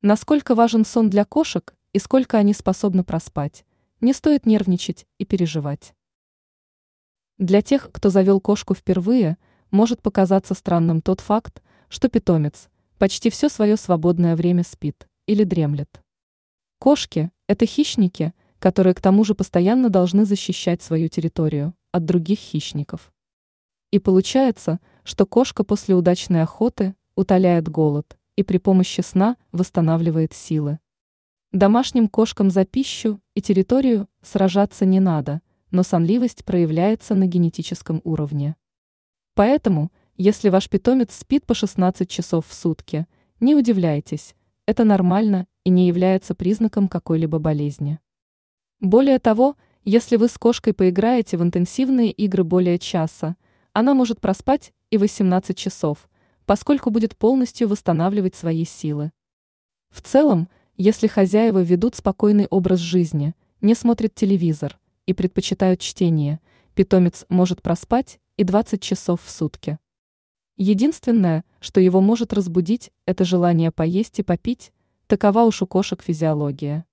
Насколько важен сон для кошек и сколько они способны проспать, не стоит нервничать и переживать. Для тех, кто завел кошку впервые, может показаться странным тот факт, что питомец почти все свое свободное время спит или дремлет. Кошки – это хищники, которые к тому же постоянно должны защищать свою территорию от других хищников. И получается, что кошка после удачной охоты утоляет голод и при помощи сна восстанавливает силы. Домашним кошкам за пищу и территорию сражаться не надо, но сонливость проявляется на генетическом уровне. Поэтому, если ваш питомец спит по 16 часов в сутки, не удивляйтесь, это нормально и не является признаком какой-либо болезни. Более того, если вы с кошкой поиграете в интенсивные игры более часа, она может проспать и 18 часов, поскольку будет полностью восстанавливать свои силы. В целом, если хозяева ведут спокойный образ жизни, не смотрят телевизор и предпочитают чтение, питомец может проспать и 20 часов в сутки. Единственное, что его может разбудить, это желание поесть и попить, такова уж у кошек физиология.